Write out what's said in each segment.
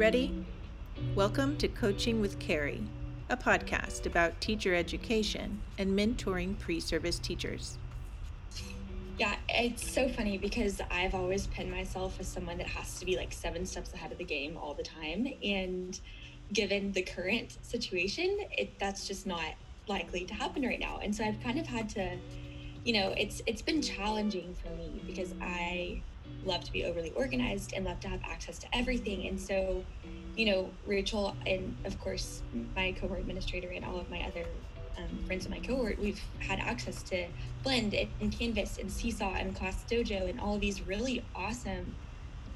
Ready? Welcome to Coaching with Carrie, a podcast about teacher education and mentoring pre service teachers. Yeah, it's so funny because I've always pinned myself as someone that has to be like seven steps ahead of the game all the time. And given the current situation, it that's just not likely to happen right now. And so I've kind of had to, you know, it's it's been challenging for me because I love to be overly organized and love to have access to everything. And so, you know, Rachel and of course my cohort administrator and all of my other um, friends in my cohort, we've had access to Blend and Canvas and Seesaw and Class Dojo and all of these really awesome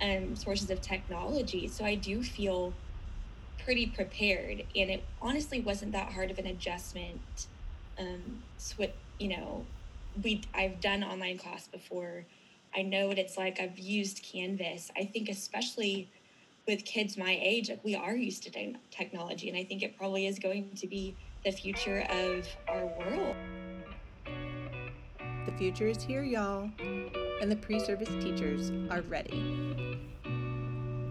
um, sources of technology. So I do feel pretty prepared, and it honestly wasn't that hard of an adjustment. Um, so you know, we I've done online class before. I know what it's like. I've used Canvas. I think especially with kids my age, we are used to technology, and I think it probably is going to be the future of our world. The future is here, y'all, and the pre service teachers are ready.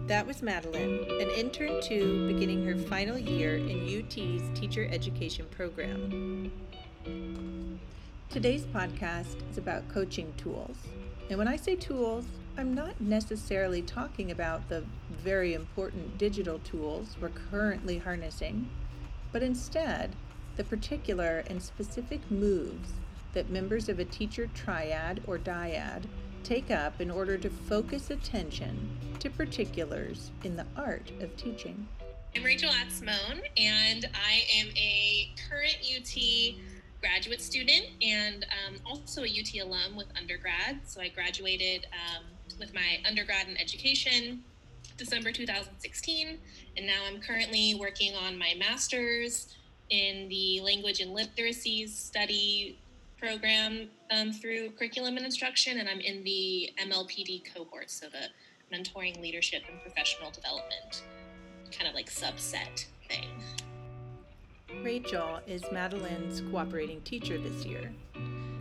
That was Madeline, an intern two beginning her final year in UT's teacher education program. Today's podcast is about coaching tools. And when I say tools, I'm not necessarily talking about the very important digital tools we're currently harnessing, but instead the particular and specific moves that members of a teacher triad or dyad take up in order to focus attention to particulars in the art of teaching. I'm Rachel Atzmone, and I am a current UT graduate student and um, also a UT alum with undergrad. So I graduated um, with my undergrad in education December 2016, and now I'm currently working on my master's in the language and literacies study program um, through curriculum and instruction, and I'm in the MLPD cohort, so the mentoring, leadership, and professional development kind of like subset thing. Rachel is Madeline's cooperating teacher this year.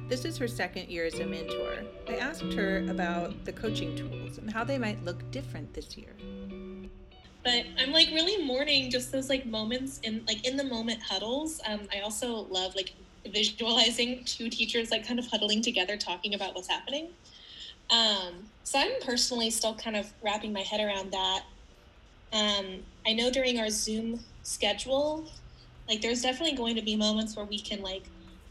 This is her second year as a mentor. I asked her about the coaching tools and how they might look different this year. But I'm like really mourning just those like moments in like in the moment huddles. Um, I also love like visualizing two teachers like kind of huddling together talking about what's happening. Um, so I'm personally still kind of wrapping my head around that. Um, I know during our Zoom schedule, like there's definitely going to be moments where we can like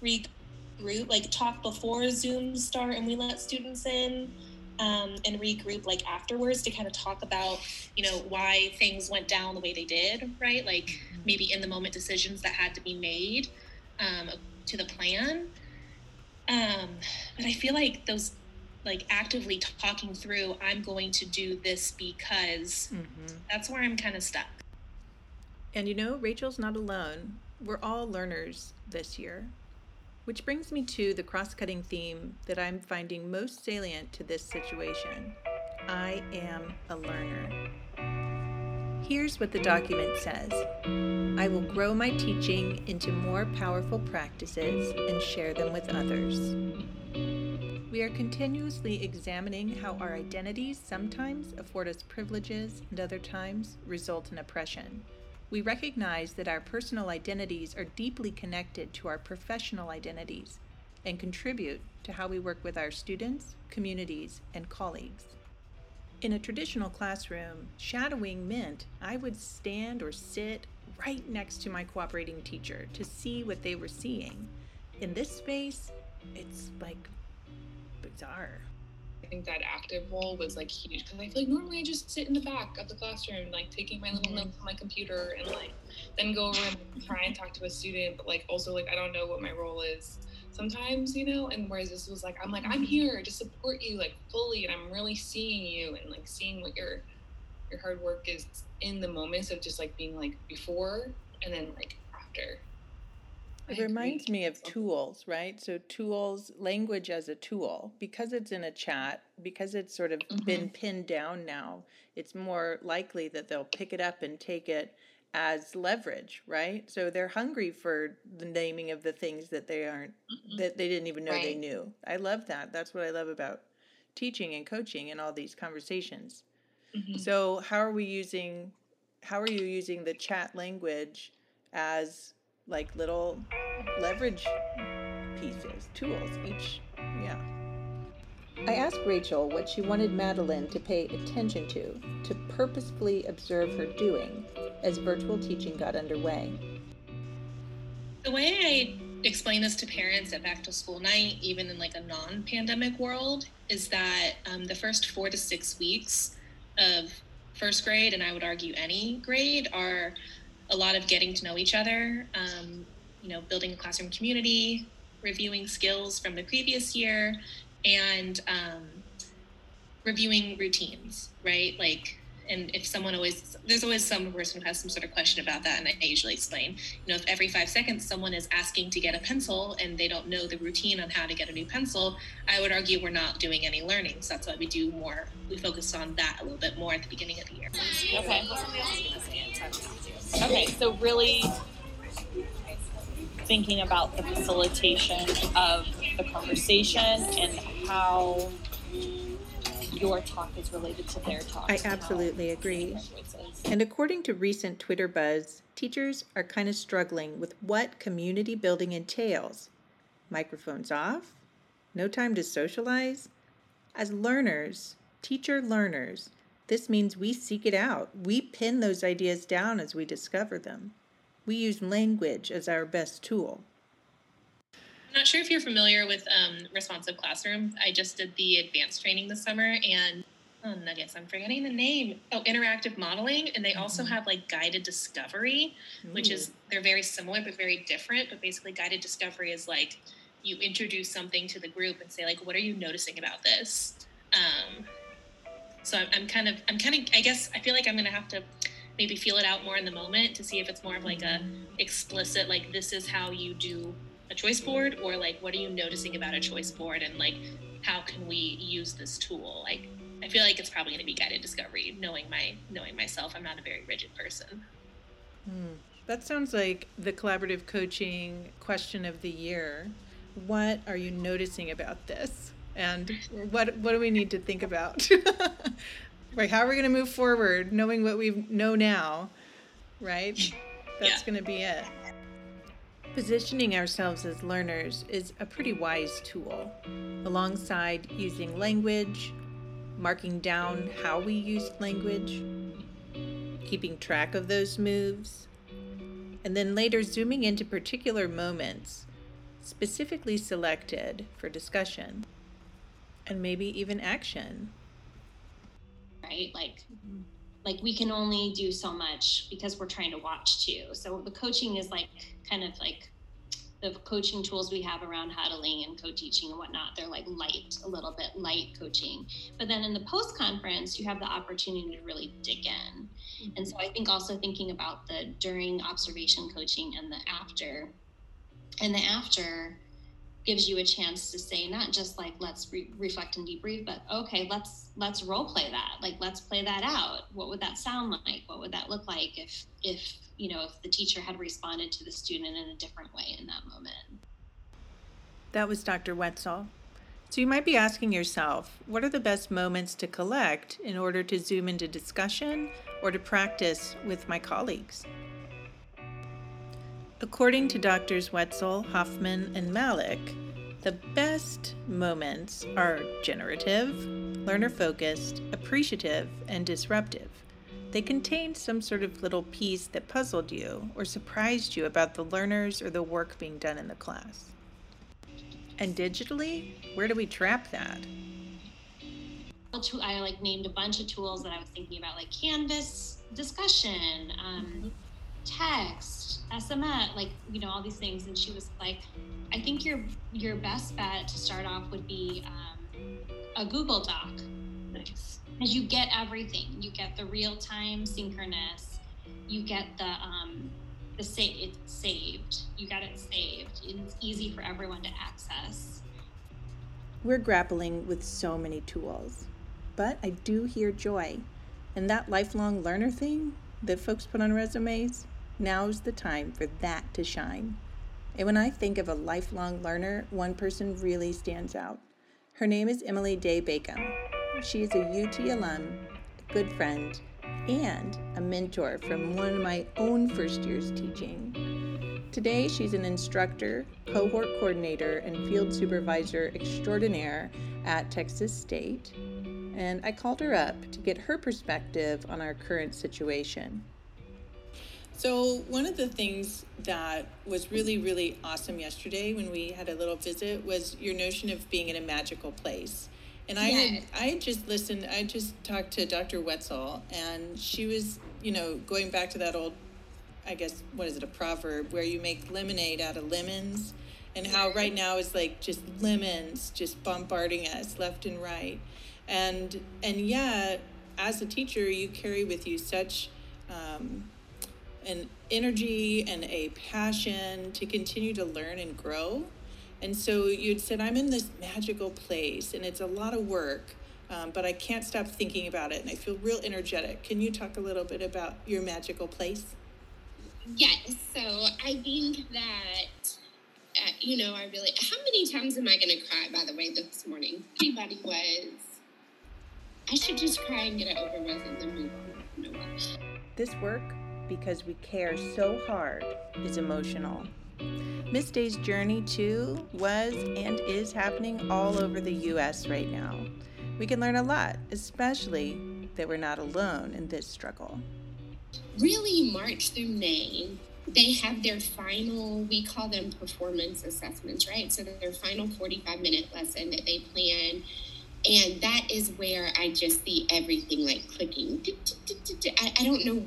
regroup, like talk before Zoom start and we let students in. Um, and regroup like afterwards to kind of talk about you know why things went down the way they did right like maybe in the moment decisions that had to be made um, to the plan. Um, but I feel like those, like actively talking through, I'm going to do this because mm-hmm. that's where I'm kind of stuck. And you know, Rachel's not alone. We're all learners this year. Which brings me to the cross cutting theme that I'm finding most salient to this situation I am a learner. Here's what the document says I will grow my teaching into more powerful practices and share them with others. We are continuously examining how our identities sometimes afford us privileges and other times result in oppression. We recognize that our personal identities are deeply connected to our professional identities and contribute to how we work with our students, communities, and colleagues. In a traditional classroom, shadowing meant I would stand or sit right next to my cooperating teacher to see what they were seeing. In this space, it's like bizarre. Think that active role was like huge because I feel like normally I just sit in the back of the classroom, like taking my little mm-hmm. notes on my computer and like then go over and try and talk to a student, but like also like I don't know what my role is sometimes, you know, and whereas this was like, I'm like, I'm mm-hmm. here to support you like fully and I'm really seeing you and like seeing what your your hard work is in the moments of just like being like before and then like after. It reminds me of tools, right? So, tools, language as a tool, because it's in a chat, because it's sort of mm-hmm. been pinned down now, it's more likely that they'll pick it up and take it as leverage, right? So they're hungry for the naming of the things that they aren't mm-hmm. that they didn't even know right. they knew. I love that. That's what I love about teaching and coaching and all these conversations. Mm-hmm. So how are we using how are you using the chat language as like little leverage pieces, tools, each, yeah. I asked Rachel what she wanted Madeline to pay attention to, to purposefully observe her doing as virtual teaching got underway. The way I explain this to parents at back to school night, even in like a non pandemic world, is that um, the first four to six weeks of first grade, and I would argue any grade, are a lot of getting to know each other, um, you know, building a classroom community, reviewing skills from the previous year, and um, reviewing routines, right? Like and if someone always there's always some person who has some sort of question about that and i usually explain you know if every five seconds someone is asking to get a pencil and they don't know the routine on how to get a new pencil i would argue we're not doing any learning. So that's why we do more we focus on that a little bit more at the beginning of the year. Okay okay so really thinking about the facilitation of the conversation and how your talk is related to their talk. I absolutely agree. And according to recent Twitter buzz, teachers are kind of struggling with what community building entails. Microphones off? No time to socialize? As learners, teacher learners, this means we seek it out. We pin those ideas down as we discover them. We use language as our best tool. I'm not sure if you're familiar with um, responsive classroom. I just did the advanced training this summer, and oh nuggets, I'm forgetting the name. Oh, interactive modeling, and they also mm-hmm. have like guided discovery, Ooh. which is they're very similar but very different. But basically, guided discovery is like you introduce something to the group and say like, what are you noticing about this? Um, so I'm, kind of I'm kind of I guess I feel like I'm gonna have to maybe feel it out more in the moment to see if it's more of like a explicit like this is how you do a choice board or like what are you noticing about a choice board and like how can we use this tool? Like i feel like it's probably going to be guided discovery knowing my knowing myself. I'm not a very rigid person. Hmm. that sounds like the collaborative coaching question of the year. What are you noticing about this and what what do we need to think about? Right how are we going to move forward knowing what we know now right? That's yeah. going to be it. Positioning ourselves as learners is a pretty wise tool, alongside using language, marking down how we use language, keeping track of those moves, and then later zooming into particular moments specifically selected for discussion and maybe even action. Right? Like like we can only do so much because we're trying to watch too. So the coaching is like kind of like the coaching tools we have around huddling and co-teaching and whatnot they're like light a little bit light coaching but then in the post conference you have the opportunity to really dig in mm-hmm. and so i think also thinking about the during observation coaching and the after and the after gives you a chance to say not just like let's re- reflect and debrief but okay let's let's role play that. Like let's play that out. What would that sound like? What would that look like if if you know if the teacher had responded to the student in a different way in that moment? That was dr wetzel. So you might be asking yourself what are the best moments to collect in order to zoom into discussion or to practice with my colleagues According to Doctors Wetzel, Hoffman, and Maloch, the best moments are generative, learner focused, appreciative, and disruptive. They contain some sort of little piece that puzzled you or surprised you about the learners or the work being done in the class. And digitally, where do we trap that? I like named a bunch of tools that I was thinking about, like Canvas discussion, um, mm-hmm. Text, SMS, like you know all these things, and she was like, "I think your your best bet to start off would be um, a Google Doc." Nice. Because you get everything. You get the real time synchronous. You get the um, the save. It's saved. You got it saved. It's easy for everyone to access. We're grappling with so many tools, but I do hear joy. And that lifelong learner thing that folks put on resumes, Now's the time for that to shine. And when I think of a lifelong learner, one person really stands out. Her name is Emily Day Bacon. She is a UT alum, a good friend, and a mentor from one of my own first years teaching. Today, she's an instructor, cohort coordinator, and field supervisor extraordinaire at Texas State. And I called her up to get her perspective on our current situation. So, one of the things that was really, really awesome yesterday when we had a little visit was your notion of being in a magical place. And I had, I had just listened, I just talked to Dr. Wetzel, and she was, you know, going back to that old, I guess, what is it, a proverb where you make lemonade out of lemons, and how right now is like just lemons just bombarding us left and right. And, and yeah, as a teacher, you carry with you such, um, an energy and a passion to continue to learn and grow. And so you'd said, I'm in this magical place and it's a lot of work, um, but I can't stop thinking about it and I feel real energetic. Can you talk a little bit about your magical place? Yes. So I think that, uh, you know, I really, how many times am I going to cry, by the way, this morning? Everybody was, I should just cry and get it over with and then move on. This work because we care so hard is emotional. Miss Day's journey, too, was and is happening all over the U.S. right now. We can learn a lot, especially that we're not alone in this struggle. Really, March through May, they have their final, we call them performance assessments, right? So their final 45 minute lesson that they plan. And that is where I just see everything like clicking. I, I don't know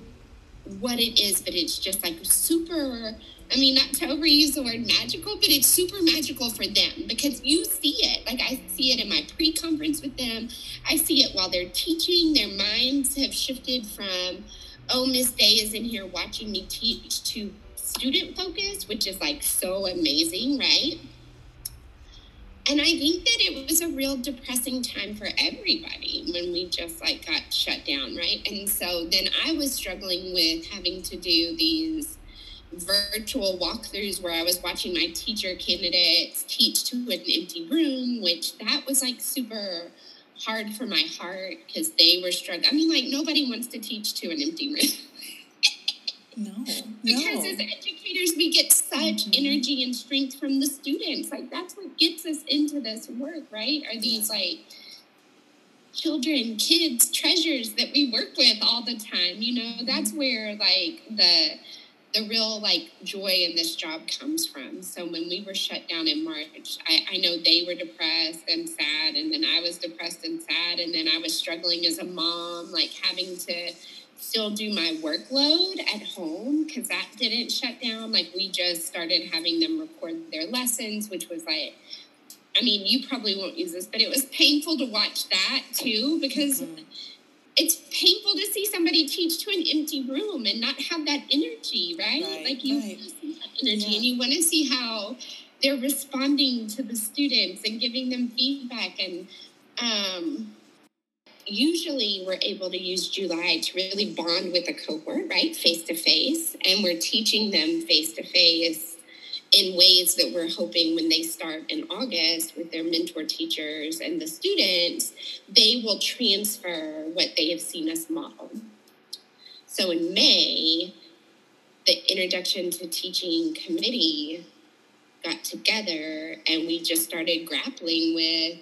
what it is, but it's just like super. I mean, not to overuse the word magical, but it's super magical for them because you see it. Like I see it in my pre conference with them. I see it while they're teaching. Their minds have shifted from, oh, Miss Day is in here watching me teach to student focus, which is like so amazing, right? And I think that it was a real depressing time for everybody when we just like got shut down, right? And so then I was struggling with having to do these virtual walkthroughs where I was watching my teacher candidates teach to an empty room, which that was like super hard for my heart because they were struggling. I mean, like nobody wants to teach to an empty room. No. because no. as educators, we get such mm-hmm. energy and strength from the students. Like that's what gets us into this work, right? Are these yeah. like children, kids, treasures that we work with all the time. You know, that's mm-hmm. where like the the real like joy in this job comes from. So when we were shut down in March, I, I know they were depressed and sad, and then I was depressed and sad, and then I was struggling as a mom, like having to still do my workload at home because that didn't shut down. Like we just started having them record their lessons, which was like, I mean, you probably won't use this, but it was painful to watch that too because mm-hmm. it's painful to see somebody teach to an empty room and not have that energy, right? right like you right. energy yeah. and you want to see how they're responding to the students and giving them feedback and um usually we're able to use July to really bond with a cohort, right? Face to face. And we're teaching them face to face in ways that we're hoping when they start in August with their mentor teachers and the students, they will transfer what they have seen us model. So in May, the Introduction to Teaching Committee got together and we just started grappling with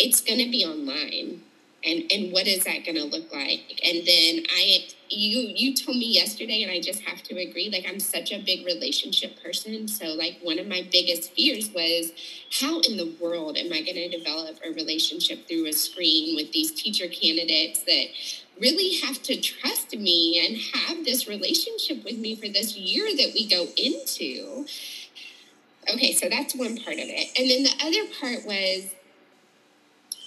it's going to be online. And and what is that going to look like? And then i you you told me yesterday and i just have to agree like i'm such a big relationship person. So like one of my biggest fears was how in the world am i going to develop a relationship through a screen with these teacher candidates that really have to trust me and have this relationship with me for this year that we go into. Okay so that's one part of it. And then the other part was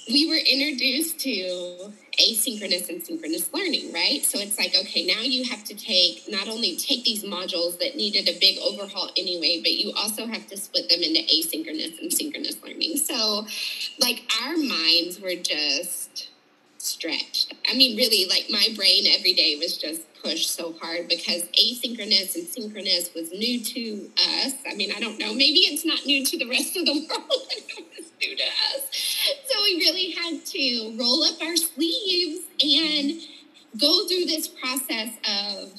we were introduced to asynchronous and synchronous learning, right? So it's like, okay, now you have to take not only take these modules that needed a big overhaul anyway, but you also have to split them into asynchronous and synchronous learning. So, like, our minds were just stretched. I mean, really, like, my brain every day was just pushed so hard because asynchronous and synchronous was new to us. I mean, I don't know, maybe it's not new to the rest of the world, it was new to us. So we really had to roll up our sleeves and go through this process of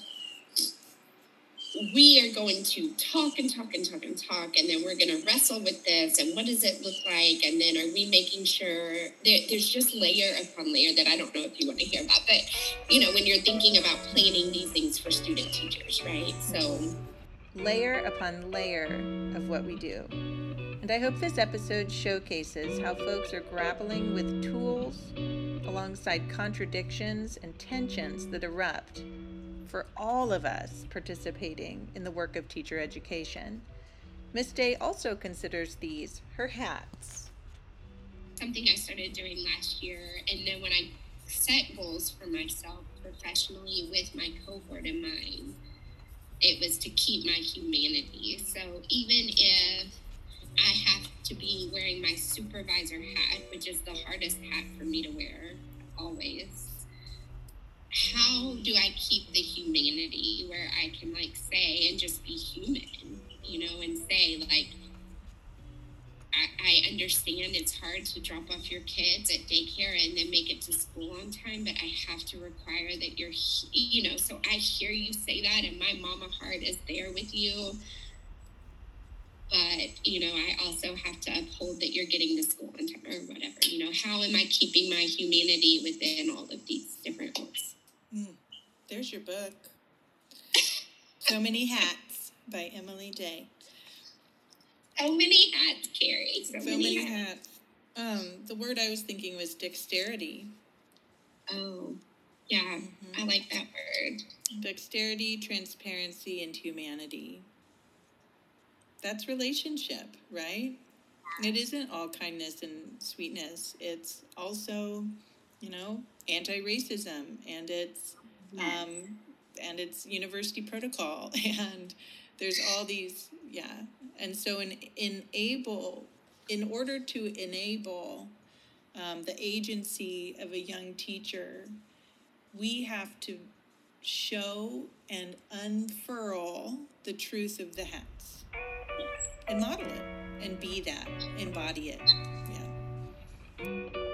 we are going to talk and talk and talk and talk, and then we're going to wrestle with this. And what does it look like? And then are we making sure there, there's just layer upon layer that I don't know if you want to hear about, but you know, when you're thinking about planning these things for student teachers, right? So, layer upon layer of what we do. And I hope this episode showcases how folks are grappling with tools alongside contradictions and tensions that erupt for all of us participating in the work of teacher education. Miss Day also considers these her hats. Something I started doing last year, and then when I set goals for myself professionally with my cohort in mind, it was to keep my humanity. So even if I have to be wearing my supervisor hat, which is the hardest hat for me to wear always, how do I keep the humanity where I can like say and just be human, you know, and say like, I, I understand it's hard to drop off your kids at daycare and then make it to school on time, but I have to require that you're, you know, so I hear you say that, and my mama heart is there with you. But, you know, I also have to uphold that you're getting to school on time or whatever. You know, how am I keeping my humanity within all of these different roles? Mm, there's your book. so Many Hats by Emily Day. So many hats, Carrie. So, so many, many hats. hats. Um, the word I was thinking was dexterity. Oh, yeah, mm-hmm. I like that word. Dexterity, transparency, and humanity. That's relationship, right? It isn't all kindness and sweetness. It's also, you know, anti-racism and it's um, and it's university protocol and there's all these yeah and so in enable in order to enable um, the agency of a young teacher we have to show and unfurl the truth of the hats and model it and be that embody it yeah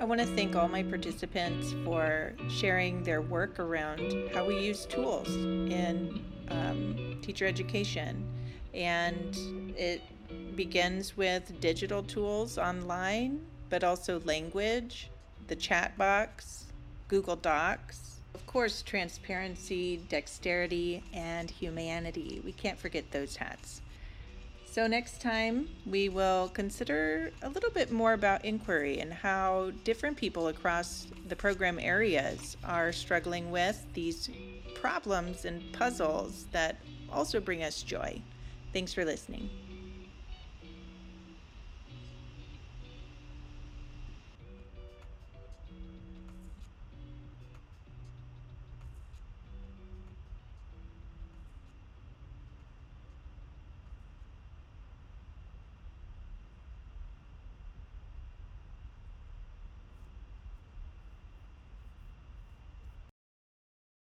I want to thank all my participants for sharing their work around how we use tools in um, teacher education. And it begins with digital tools online, but also language, the chat box, Google Docs, of course, transparency, dexterity, and humanity. We can't forget those hats. So, next time we will consider a little bit more about inquiry and how different people across the program areas are struggling with these problems and puzzles that also bring us joy. Thanks for listening.